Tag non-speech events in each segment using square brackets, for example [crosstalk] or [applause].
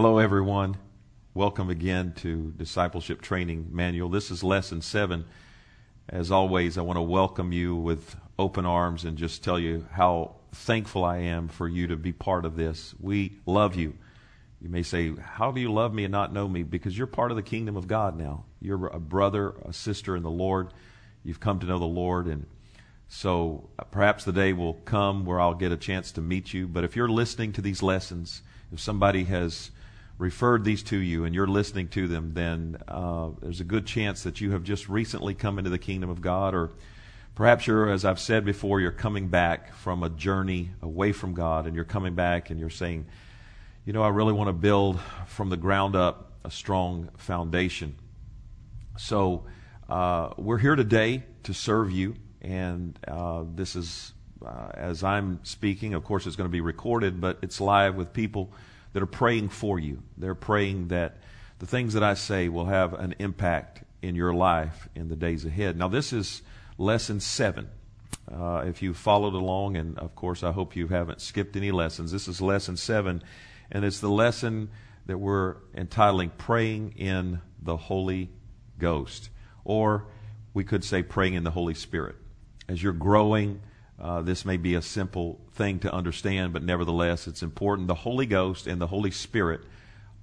Hello, everyone. Welcome again to Discipleship Training Manual. This is lesson seven. As always, I want to welcome you with open arms and just tell you how thankful I am for you to be part of this. We love you. You may say, How do you love me and not know me? Because you're part of the kingdom of God now. You're a brother, a sister in the Lord. You've come to know the Lord. And so uh, perhaps the day will come where I'll get a chance to meet you. But if you're listening to these lessons, if somebody has referred these to you and you're listening to them, then uh, there's a good chance that you have just recently come into the kingdom of God, or perhaps you're, as I've said before, you're coming back from a journey away from God, and you're coming back and you're saying, you know, I really want to build from the ground up a strong foundation. So uh, we're here today to serve you, and uh, this is. Uh, as I'm speaking, of course, it's going to be recorded, but it's live with people that are praying for you. They're praying that the things that I say will have an impact in your life in the days ahead. Now, this is lesson seven. Uh, if you followed along, and of course, I hope you haven't skipped any lessons, this is lesson seven, and it's the lesson that we're entitling Praying in the Holy Ghost. Or we could say praying in the Holy Spirit. As you're growing uh, this may be a simple thing to understand, but nevertheless, it's important. The Holy Ghost and the Holy Spirit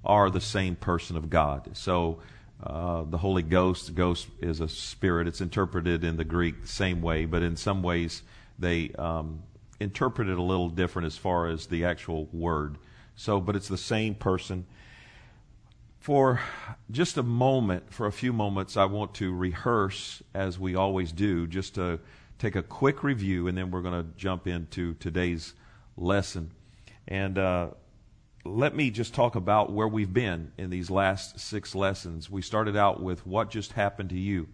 are the same person of God. So, uh, the Holy Ghost, ghost is a spirit. It's interpreted in the Greek the same way, but in some ways they um, interpret it a little different as far as the actual word. So, but it's the same person. For just a moment, for a few moments, I want to rehearse, as we always do, just to take a quick review, and then we're going to jump into today's lesson. And uh, let me just talk about where we've been in these last six lessons. We started out with what just happened to you,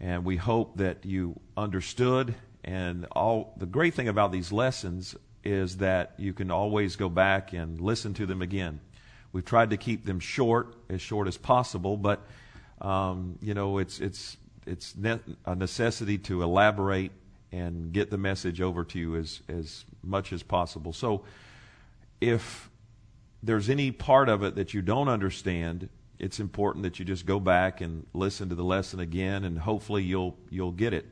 and we hope that you understood. And all the great thing about these lessons is that you can always go back and listen to them again. We've tried to keep them short, as short as possible, but um, you know, it's it's it's ne- a necessity to elaborate and get the message over to you as, as much as possible. So if there's any part of it that you don't understand, it's important that you just go back and listen to the lesson again and hopefully you'll you'll get it.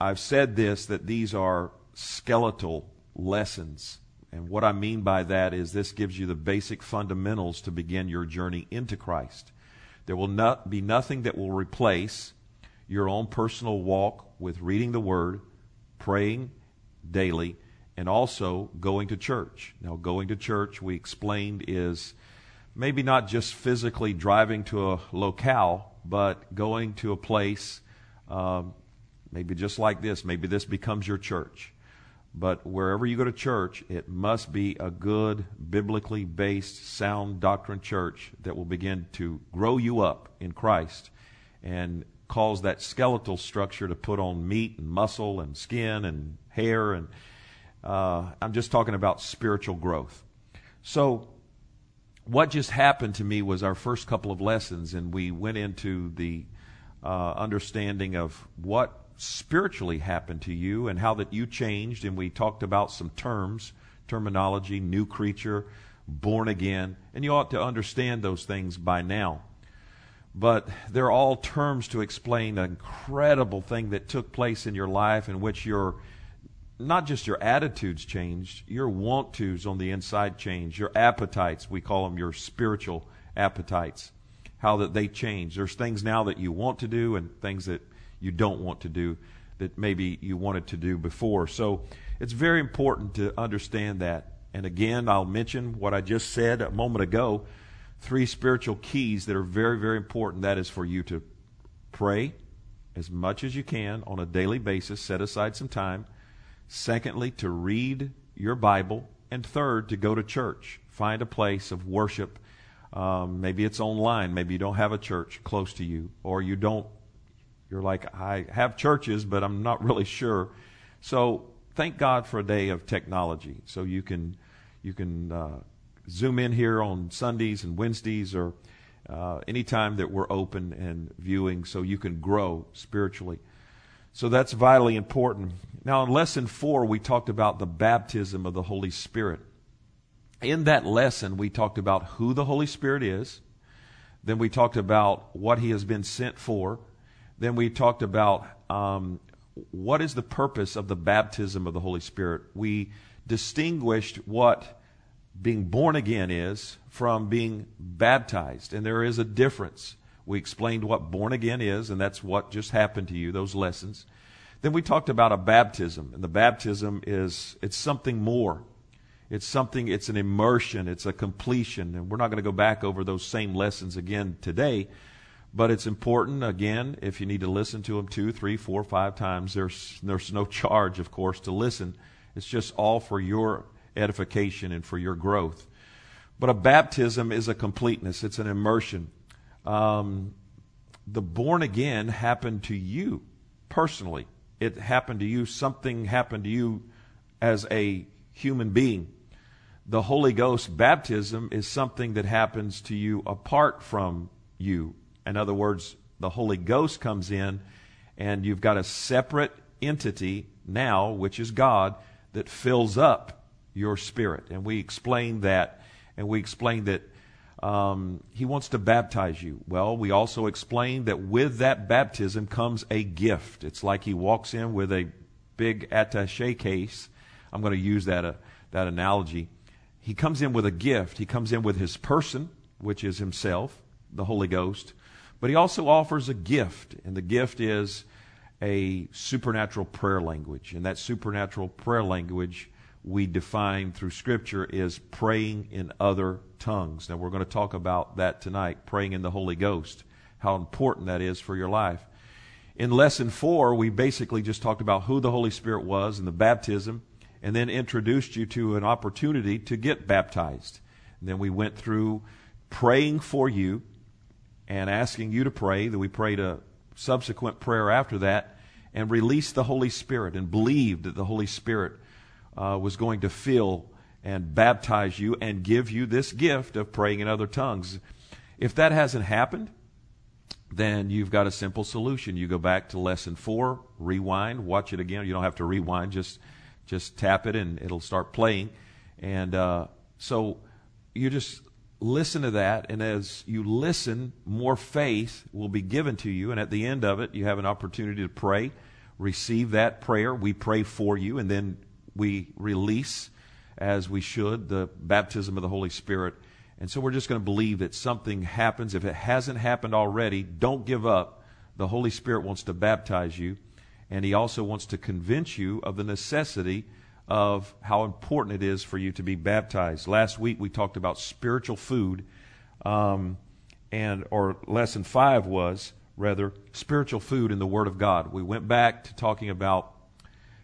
I've said this that these are skeletal lessons. And what I mean by that is this gives you the basic fundamentals to begin your journey into Christ. There will not be nothing that will replace your own personal walk with reading the Word, praying daily, and also going to church. Now, going to church, we explained, is maybe not just physically driving to a locale, but going to a place, um, maybe just like this. Maybe this becomes your church. But wherever you go to church, it must be a good, biblically based, sound doctrine church that will begin to grow you up in Christ and cause that skeletal structure to put on meat and muscle and skin and hair. And uh, I'm just talking about spiritual growth. So, what just happened to me was our first couple of lessons, and we went into the uh, understanding of what spiritually happened to you and how that you changed. And we talked about some terms, terminology, new creature, born again. And you ought to understand those things by now. But they're all terms to explain an incredible thing that took place in your life in which your not just your attitudes changed, your want tos on the inside changed, your appetites, we call them your spiritual appetites, how that they change. There's things now that you want to do and things that you don't want to do that maybe you wanted to do before. So it's very important to understand that. And again, I'll mention what I just said a moment ago three spiritual keys that are very, very important. That is for you to pray as much as you can on a daily basis, set aside some time. Secondly, to read your Bible. And third, to go to church. Find a place of worship. Um, maybe it's online. Maybe you don't have a church close to you, or you don't you're like, I have churches, but I'm not [laughs] really sure. So thank God for a day of technology. So you can you can uh, zoom in here on Sundays and Wednesdays or uh, anytime that we're open and viewing, so you can grow spiritually. So that's vitally important. Now, in lesson four, we talked about the baptism of the Holy Spirit. In that lesson, we talked about who the Holy Spirit is. Then we talked about what he has been sent for. Then we talked about um, what is the purpose of the baptism of the Holy Spirit. We distinguished what being born again is from being baptized. And there is a difference. We explained what born again is, and that's what just happened to you, those lessons. Then we talked about a baptism, and the baptism is it's something more. It's something, it's an immersion, it's a completion. And we're not going to go back over those same lessons again today, but it's important, again, if you need to listen to them two, three, four, five times, there's, there's no charge, of course, to listen. It's just all for your edification and for your growth. But a baptism is a completeness, it's an immersion. Um, the born again happened to you personally. It happened to you, something happened to you as a human being the Holy Ghost baptism is something that happens to you apart from you. In other words, the Holy Ghost comes in and you've got a separate entity now, which is God, that fills up your spirit. And we explained that, and we explained that um, He wants to baptize you. Well, we also explained that with that baptism comes a gift. It's like He walks in with a big attache case. I'm going to use that, uh, that analogy he comes in with a gift. He comes in with his person, which is himself, the Holy Ghost. But he also offers a gift, and the gift is a supernatural prayer language. And that supernatural prayer language we define through Scripture is praying in other tongues. Now, we're going to talk about that tonight, praying in the Holy Ghost, how important that is for your life. In lesson four, we basically just talked about who the Holy Spirit was and the baptism and then introduced you to an opportunity to get baptized. And then we went through praying for you and asking you to pray. That we prayed a subsequent prayer after that and released the Holy Spirit and believed that the Holy Spirit uh, was going to fill and baptize you and give you this gift of praying in other tongues. If that hasn't happened, then you've got a simple solution. You go back to lesson four, rewind, watch it again. You don't have to rewind, just just tap it and it'll start playing. And uh, so you just listen to that, and as you listen, more faith will be given to you. And at the end of it, you have an opportunity to pray, receive that prayer. We pray for you, and then we release, as we should, the baptism of the Holy Spirit. And so we're just going to believe that something happens. If it hasn't happened already, don't give up. The Holy Spirit wants to baptize you and he also wants to convince you of the necessity of how important it is for you to be baptized. Last week we talked about spiritual food, um, and or lesson five was rather spiritual food in the Word of God. We went back to talking about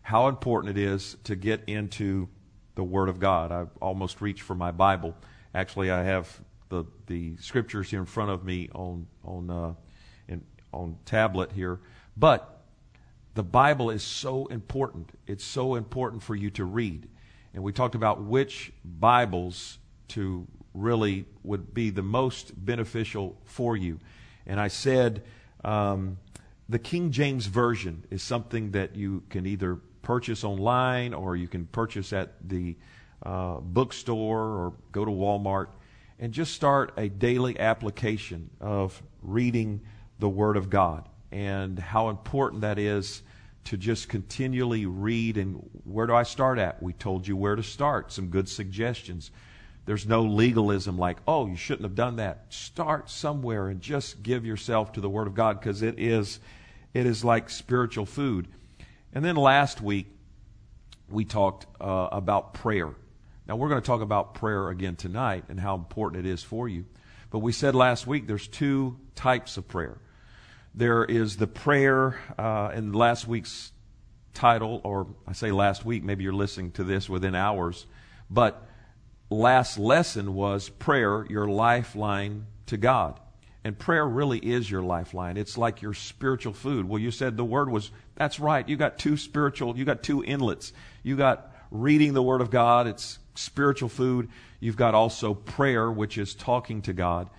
how important it is to get into the Word of God. I almost reached for my Bible. Actually, I have the the scriptures here in front of me on on uh, in, on tablet here, but the Bible is so important. It's so important for you to read. And we talked about which Bibles to really would be the most beneficial for you. And I said um, the King James Version is something that you can either purchase online or you can purchase at the uh, bookstore or go to Walmart and just start a daily application of reading the Word of God and how important that is to just continually read. And where do I start at? We told you where to start, some good suggestions. There's no legalism like, oh, you shouldn't have done that. Start somewhere and just give yourself to the Word of God because it is, it is like spiritual food. And then last week, we talked uh, about prayer. Now, we're going to talk about prayer again tonight and how important it is for you. But we said last week there's two types of prayer. There is the prayer uh, in last week's title, or I say last week, maybe you're listening to this within hours, but last lesson was prayer, your lifeline to God. And prayer really is your lifeline. It's like your spiritual food. Well, you said the word was, that's right. You got two spiritual, you got two inlets. You got reading the word of God, it's spiritual food. You've got also prayer, which is talking to God.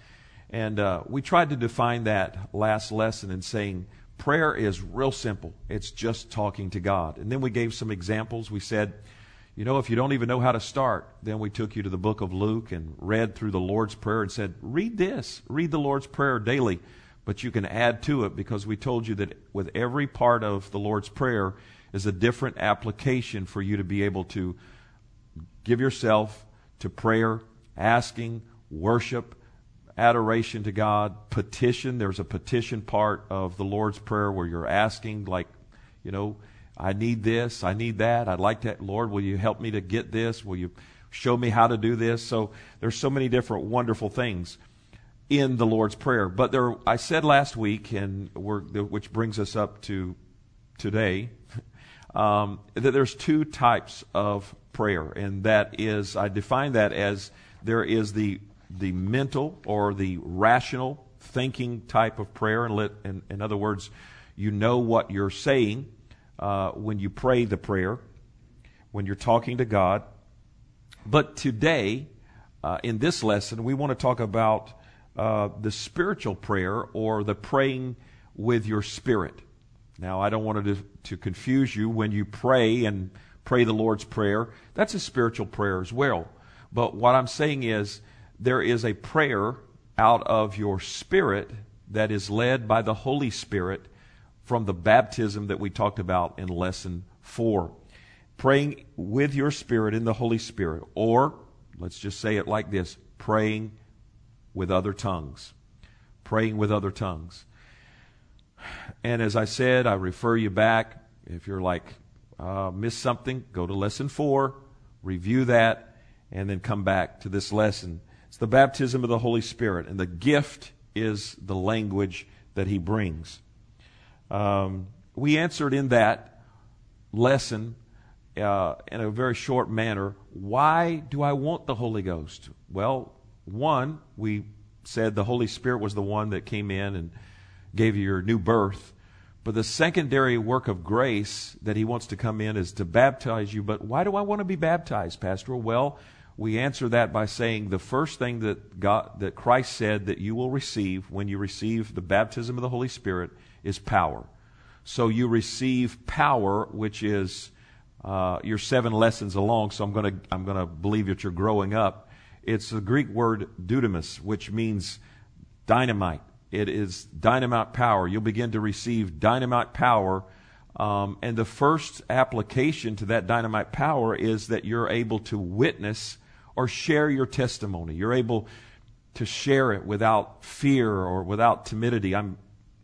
And uh, we tried to define that last lesson in saying prayer is real simple. It's just talking to God. And then we gave some examples. We said, You know, if you don't even know how to start, then we took you to the book of Luke and read through the Lord's Prayer and said, read this, read the Lord's Prayer daily. But you can add to it because we told you that with every part of the Lord's Prayer is a different application for you to be able to give yourself to prayer, asking, worship, adoration to God, petition. There's a petition part of the Lord's Prayer where you're asking, like, you know, I need this, I need that, I'd like that. Lord, will you help me to get this? Will you show me how to do this? So there's so many different wonderful things in the Lord's Prayer. But there, I said last week, and which brings us up to today, [laughs] um, that there's two types of prayer, and that is, I define that as there is the the mental or the rational thinking type of prayer. And let, in, in other words, you know what you're saying uh, when you pray the prayer, when you're talking to God. But today, uh, in this lesson, we want to talk about uh, the spiritual prayer or the praying with your spirit. Now, I don't want to, to confuse you when you pray and pray the Lord's Prayer. That's a spiritual prayer as well. But what I'm saying is, there is a prayer out of your spirit that is led by the Holy Spirit from the baptism that we talked about in lesson four. Praying with your spirit in the Holy Spirit, or let's just say it like this praying with other tongues. Praying with other tongues. And as I said, I refer you back. If you're like, uh, missed something, go to lesson four, review that, and then come back to this lesson it's the baptism of the Holy Spirit, and the gift is the language that He brings. Um, we answered in that lesson uh, in a very short manner why do I want the Holy Ghost? Well, one, we said the Holy Spirit was the one that came in and gave you your new birth. But the secondary work of grace that he wants to come in is to baptize you. But why do I want to be baptized, Pastor? Well, we answer that by saying the first thing that God, that Christ said that you will receive when you receive the baptism of the Holy Spirit is power. So you receive power, which is uh, your seven lessons along. So I'm to I'm to believe that you're growing up. It's the Greek word dunamis, which means dynamite. It is dynamite power. You'll begin to receive dynamite power. Um, and the first application to that dynamite power is that you're able to witness or share your testimony. You're able to share it without fear or without timidity. I'm,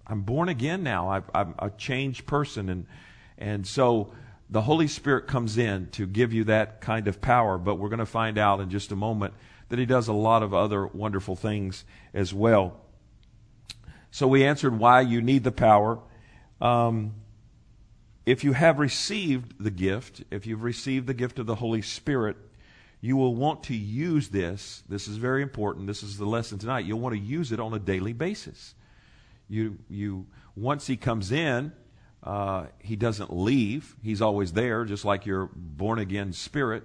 I'm born again now. I, I'm a changed person. And, and so the Holy Spirit comes in to give you that kind of power. But we're going to find out in just a moment that He does a lot of other wonderful things as well. So we answered why you need the power. Um, if you have received the gift, if you've received the gift of the Holy Spirit, you will want to use this. This is very important. This is the lesson tonight. You'll want to use it on a daily basis. You, you, once he comes in, uh, he doesn't leave. He's always there, just like your born again spirit.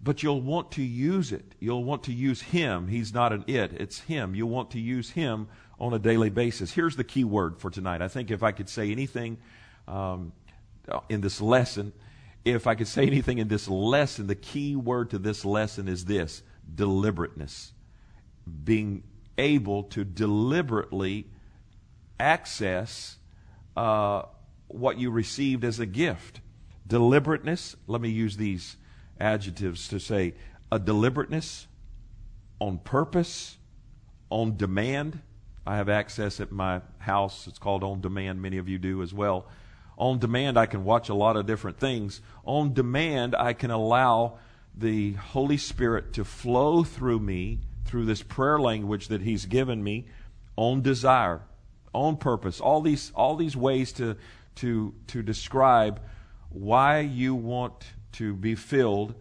But you'll want to use it. You'll want to use him. He's not an it, it's him. You'll want to use him on a daily basis. Here's the key word for tonight. I think if I could say anything um, in this lesson, if I could say anything in this lesson, the key word to this lesson is this deliberateness. Being able to deliberately access uh, what you received as a gift. Deliberateness, let me use these adjectives to say a deliberateness on purpose, on demand. I have access at my house. It's called On Demand. Many of you do as well. On demand, I can watch a lot of different things. On demand, I can allow the Holy Spirit to flow through me through this prayer language that He's given me on desire, on purpose. All these, all these ways to, to, to describe why you want to be filled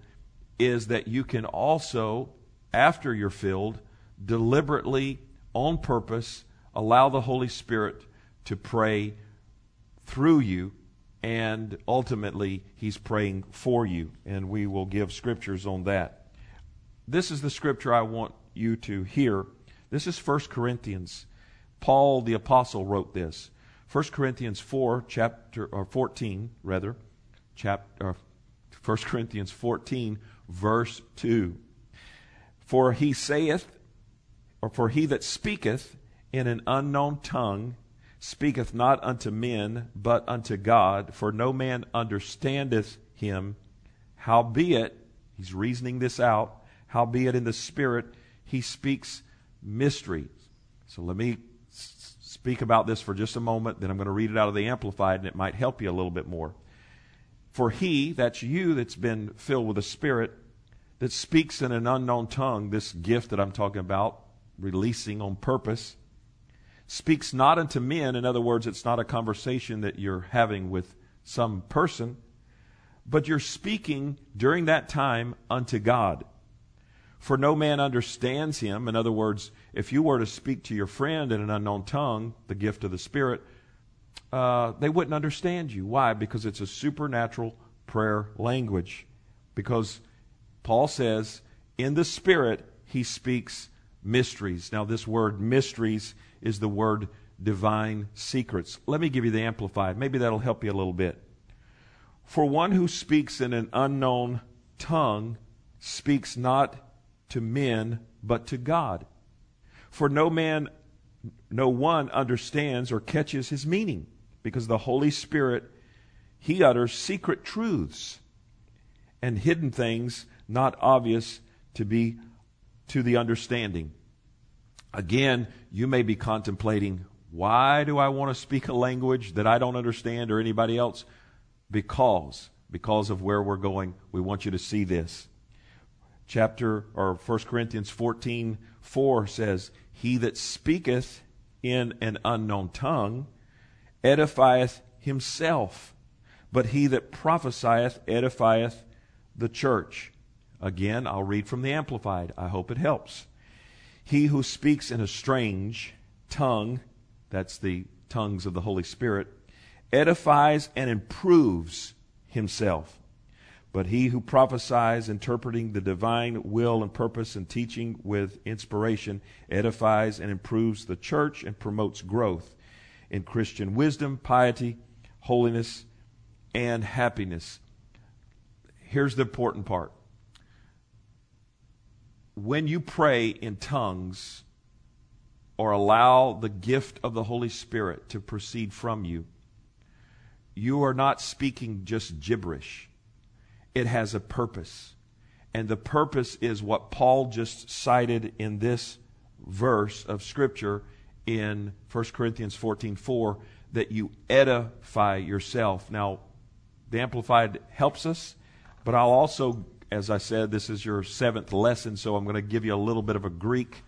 is that you can also, after you're filled, deliberately, on purpose, allow the Holy Spirit to pray through you, and ultimately, He's praying for you. And we will give scriptures on that. This is the scripture I want you to hear. This is 1 Corinthians. Paul the apostle wrote this. 1 Corinthians 4 chapter or 14 rather chapter uh, 1 Corinthians 14, verse 2. For he saith, or for he that speaketh in an unknown tongue speaketh not unto men, but unto God, for no man understandeth him. Howbeit, he's reasoning this out, howbeit in the Spirit he speaks mysteries. So let me speak about this for just a moment, then I'm going to read it out of the Amplified, and it might help you a little bit more. For he, that's you that's been filled with the Spirit, that speaks in an unknown tongue, this gift that I'm talking about, releasing on purpose, speaks not unto men. In other words, it's not a conversation that you're having with some person, but you're speaking during that time unto God. For no man understands him. In other words, if you were to speak to your friend in an unknown tongue, the gift of the Spirit, uh, they wouldn't understand you. Why? Because it's a supernatural prayer language. Because Paul says, in the Spirit, he speaks mysteries. Now, this word mysteries is the word divine secrets. Let me give you the Amplified. Maybe that'll help you a little bit. For one who speaks in an unknown tongue speaks not to men, but to God. For no man, no one understands or catches his meaning, because the Holy Spirit, he utters secret truths and hidden things not obvious to be to the understanding. Again, you may be contemplating, why do I want to speak a language that I don't understand or anybody else? Because, because of where we're going, we want you to see this. Chapter, or 1 Corinthians 14, 4 says, He that speaketh in an unknown tongue edifieth himself, but he that prophesieth edifieth the church. Again, I'll read from the Amplified. I hope it helps. He who speaks in a strange tongue, that's the tongues of the Holy Spirit, edifies and improves himself. But he who prophesies, interpreting the divine will and purpose and teaching with inspiration, edifies and improves the church and promotes growth in Christian wisdom, piety, holiness, and happiness. Here's the important part when you pray in tongues or allow the gift of the Holy Spirit to proceed from you, you are not speaking just gibberish. It has a purpose. And the purpose is what Paul just cited in this verse of Scripture in 1 Corinthians 14 4 that you edify yourself. Now, the Amplified helps us, but I'll also as I said, this is your seventh lesson, so I'm going to give you a little bit of a Greek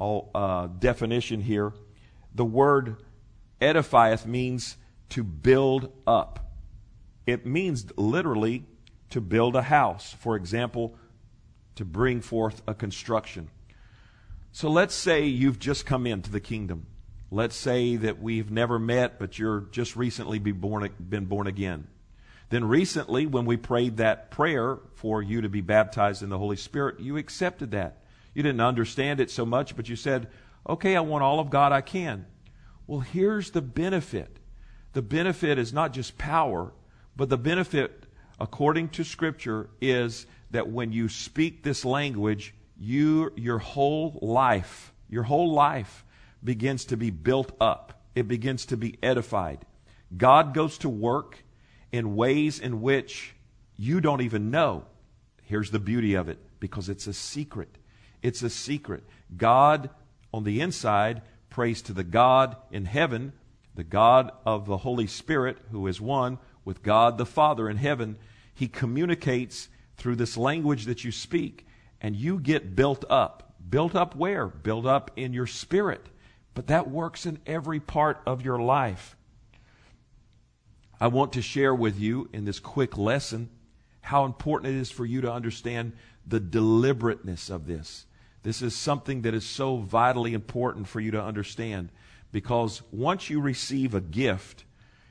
uh, definition here. The word edifieth means to build up. It means literally to build a house. For example, to bring forth a construction. So let's say you've just come into the kingdom. Let's say that we've never met, but you're just recently be born, been born again. Then recently, when we prayed that prayer for you to be baptized in the Holy Spirit, you accepted that. You didn't understand it so much, but you said, okay, I want all of God I can. Well, here's the benefit. The benefit is not just power, but the benefit, according to Scripture, is that when you speak this language, you, your whole life, your whole life begins to be built up. It begins to be edified. God goes to work in ways in which you don't even know. Here's the beauty of it because it's a secret. It's a secret. God on the inside prays to the God in heaven, the God of the Holy Spirit, who is one with God the Father in heaven. He communicates through this language that you speak, and you get built up. Built up where? Built up in your spirit. But that works in every part of your life. I want to share with you in this quick lesson how important it is for you to understand the deliberateness of this. This is something that is so vitally important for you to understand because once you receive a gift,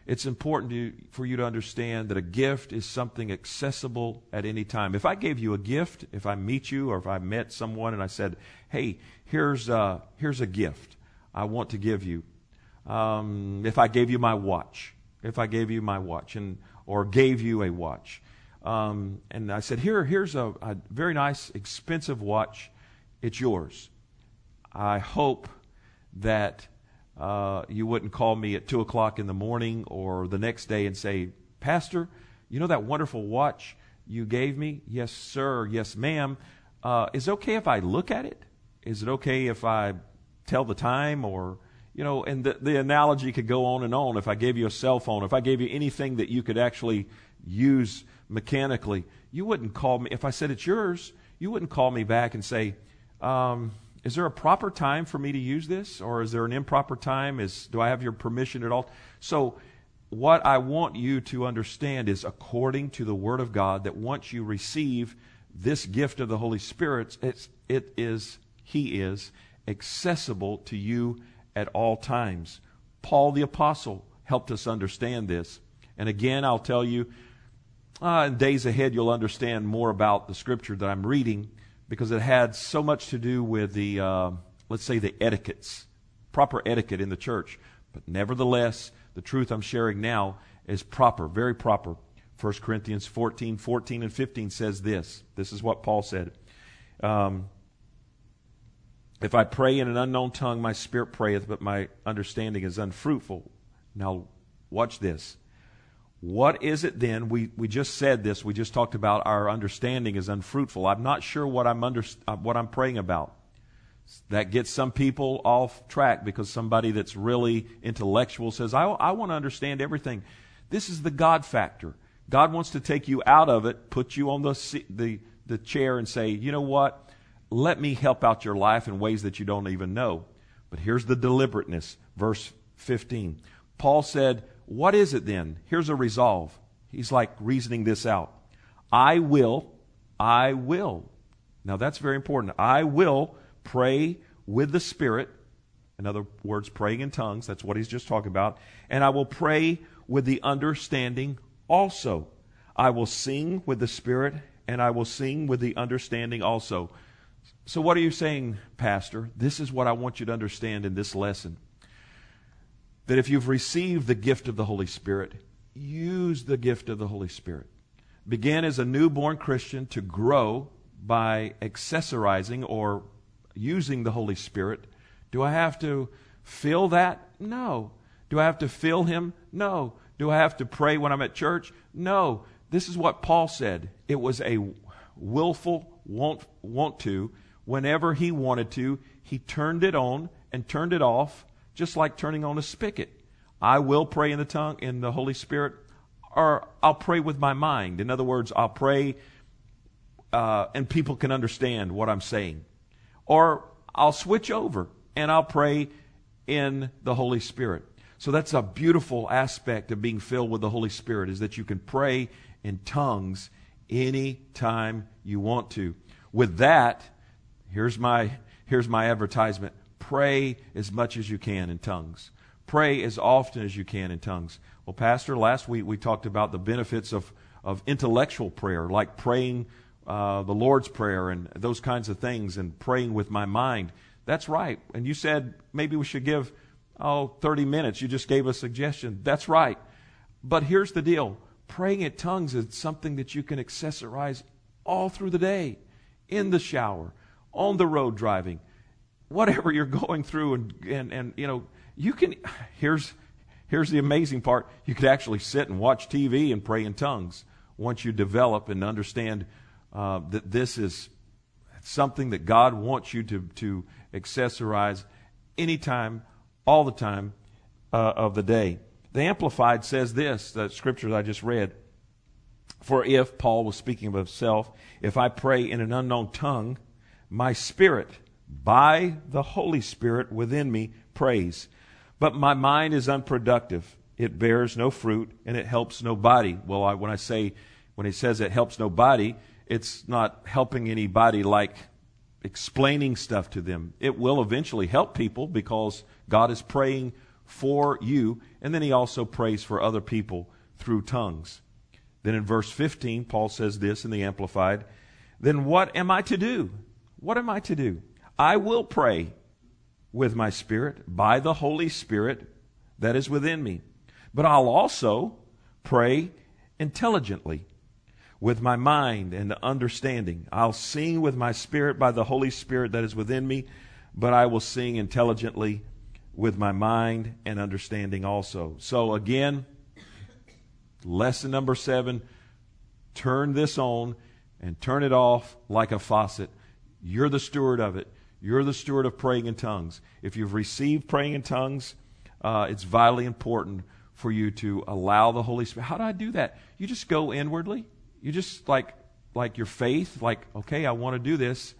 it's important to, for you to understand that a gift is something accessible at any time. If I gave you a gift, if I meet you or if I met someone and I said, hey, here's, uh, here's a gift I want to give you. Um, if I gave you my watch, if I gave you my watch and or gave you a watch. Um, and I said, Here, here's a, a very nice, expensive watch. It's yours. I hope that uh, you wouldn't call me at 2 o'clock in the morning or the next day and say, Pastor, you know that wonderful watch you gave me? Yes, sir. Yes, ma'am. Uh, is it okay if I look at it? Is it okay if I tell the time or, you know, and the, the analogy could go on and on. If I gave you a cell phone, if I gave you anything that you could actually use mechanically, you wouldn't call me. If I said it's yours, you wouldn't call me back and say, um, is there a proper time for me to use this or is there an improper time is do i have your permission at all so what i want you to understand is according to the word of god that once you receive this gift of the holy spirit it's, it is he is accessible to you at all times paul the apostle helped us understand this and again i'll tell you uh, in days ahead you'll understand more about the scripture that i'm reading because it had so much to do with the, uh, let's say, the etiquettes, proper etiquette in the church. But nevertheless, the truth I'm sharing now is proper, very proper. 1 Corinthians 14, 14, and 15 says this. This is what Paul said. Um, if I pray in an unknown tongue, my spirit prayeth, but my understanding is unfruitful. Now, watch this. What is it then? We, we just said this. We just talked about our understanding is unfruitful. I'm not sure what I'm, under, uh, what I'm praying about. That gets some people off track because somebody that's really intellectual says, I, I want to understand everything. This is the God factor. God wants to take you out of it, put you on the, the, the chair, and say, you know what? Let me help out your life in ways that you don't even know. But here's the deliberateness. Verse 15. Paul said, what is it then? Here's a resolve. He's like reasoning this out. I will, I will. Now that's very important. I will pray with the Spirit. In other words, praying in tongues. That's what he's just talking about. And I will pray with the understanding also. I will sing with the Spirit and I will sing with the understanding also. So, what are you saying, Pastor? This is what I want you to understand in this lesson that if you've received the gift of the Holy Spirit, use the gift of the Holy Spirit. Begin as a newborn Christian to grow by accessorizing or using the Holy Spirit. Do I have to feel that? No. Do I have to feel Him? No. Do I have to pray when I'm at church? No. This is what Paul said. It was a willful want, want to. Whenever he wanted to, he turned it on and turned it off just like turning on a spigot. I will pray in the tongue, in the Holy Spirit, or I'll pray with my mind. In other words, I'll pray uh, and people can understand what I'm saying. Or I'll switch over and I'll pray in the Holy Spirit. So that's a beautiful aspect of being filled with the Holy Spirit is that you can pray in tongues anytime you want to. With that, here's my here's my advertisement. Pray as much as you can in tongues. Pray as often as you can in tongues. Well, Pastor, last week we talked about the benefits of, of intellectual prayer, like praying uh, the Lord's Prayer and those kinds of things, and praying with my mind. That's right. And you said maybe we should give, oh, 30 minutes. You just gave a suggestion. That's right. But here's the deal praying in tongues is something that you can accessorize all through the day, in the shower, on the road driving, whatever you're going through and, and, and you know, you can, here's, here's the amazing part. You could actually sit and watch TV and pray in tongues once you develop and understand uh, that this is something that God wants you to, to accessorize anytime, all the time uh, of the day. The Amplified says this, the scripture that I just read. For if, Paul was speaking of himself, if I pray in an unknown tongue, my spirit by the Holy Spirit within me prays. But my mind is unproductive. It bears no fruit and it helps nobody. Well, I, when I say, when he says it helps nobody, it's not helping anybody like explaining stuff to them. It will eventually help people because God is praying for you, and then he also prays for other people through tongues. Then in verse 15, Paul says this in the Amplified Then what am I to do? What am I to do? I will pray with my spirit by the Holy Spirit that is within me. But I'll also pray intelligently with my mind and understanding. I'll sing with my spirit by the Holy Spirit that is within me, but I will sing intelligently with my mind and understanding also. So again, lesson number seven turn this on and turn it off like a faucet. You're the steward of it. You're the steward of praying in tongues. If you've received praying in tongues, uh, it's vitally important for you to allow the Holy Spirit. How do I do that? You just go inwardly. You just like like your faith, like okay, I want to do this,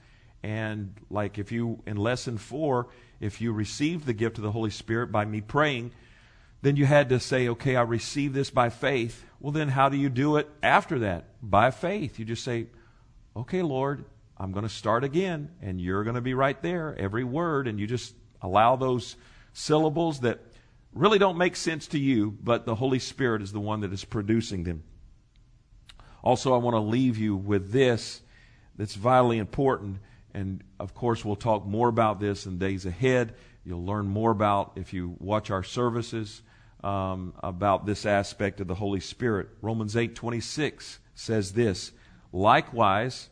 and like if you in lesson four, if you received the gift of the Holy Spirit by me praying, then you had to say, okay, I received this by faith. Well, then how do you do it after that? By faith. You just say, okay, Lord, I'm going to start again, and you're going to be right there, every word, and you just allow those syllables that really don't make sense to you, but the Holy Spirit is the one that is producing them. Also, I want to leave you with this that's vitally important, and of course, we'll talk more about this in days ahead. You'll learn more about if you watch our services um, about this aspect of the Holy Spirit. Romans eight twenty six says this. Likewise,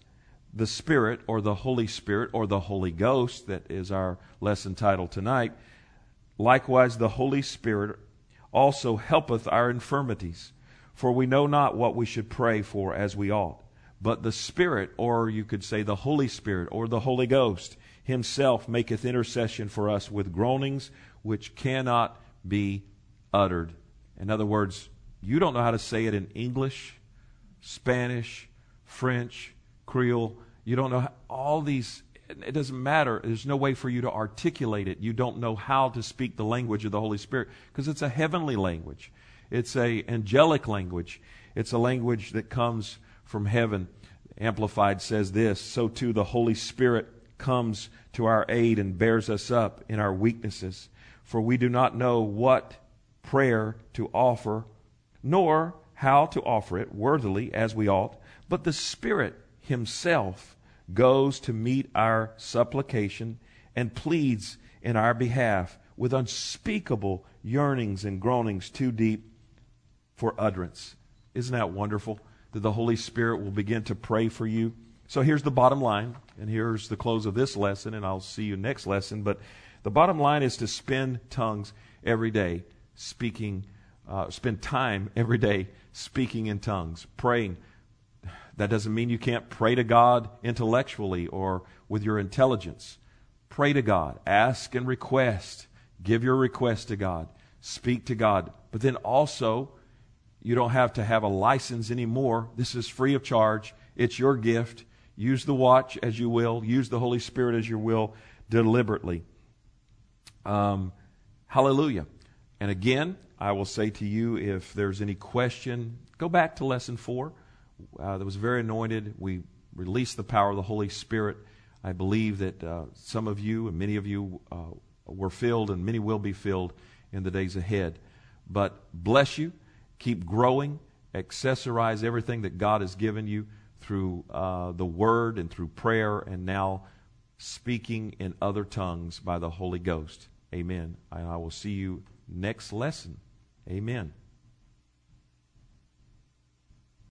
the Spirit or the Holy Spirit or the Holy Ghost, that is our lesson title tonight, likewise the Holy Spirit also helpeth our infirmities. For we know not what we should pray for as we ought. But the Spirit, or you could say the Holy Spirit, or the Holy Ghost, himself maketh intercession for us with groanings which cannot be uttered. In other words, you don't know how to say it in English, Spanish, French, Creole. You don't know how, all these. It doesn't matter. There's no way for you to articulate it. You don't know how to speak the language of the Holy Spirit because it's a heavenly language. It's a angelic language. It's a language that comes from heaven. Amplified says this, so too the Holy Spirit comes to our aid and bears us up in our weaknesses. For we do not know what prayer to offer, nor how to offer it worthily as we ought, but the Spirit himself goes to meet our supplication and pleads in our behalf with unspeakable yearnings and groanings too deep for utterance. Isn't that wonderful? That the Holy Spirit will begin to pray for you. So here's the bottom line, and here's the close of this lesson, and I'll see you next lesson. But the bottom line is to spend tongues every day, speaking, uh, spend time [laughs] every day speaking in tongues, praying that doesn't mean you can't pray to God intellectually or with your intelligence. Pray to God. Ask and request. Give your request to God. Speak to God. But then also, you don't have to have a license anymore. This is free of charge. It's your gift. Use the watch as you will. Use the Holy Spirit as you will deliberately. Um, hallelujah. And again, I will say to you if there's any question, go back to lesson four uh, that was very anointed. We released the power of the Holy Spirit. I believe that uh, some of you and many of you uh, were filled, and many will be filled in the days ahead. But bless you. Keep growing. Accessorize everything that God has given you through uh, the Word and through prayer, and now speaking in other tongues by the Holy Ghost. Amen. And I will see you next lesson. Amen.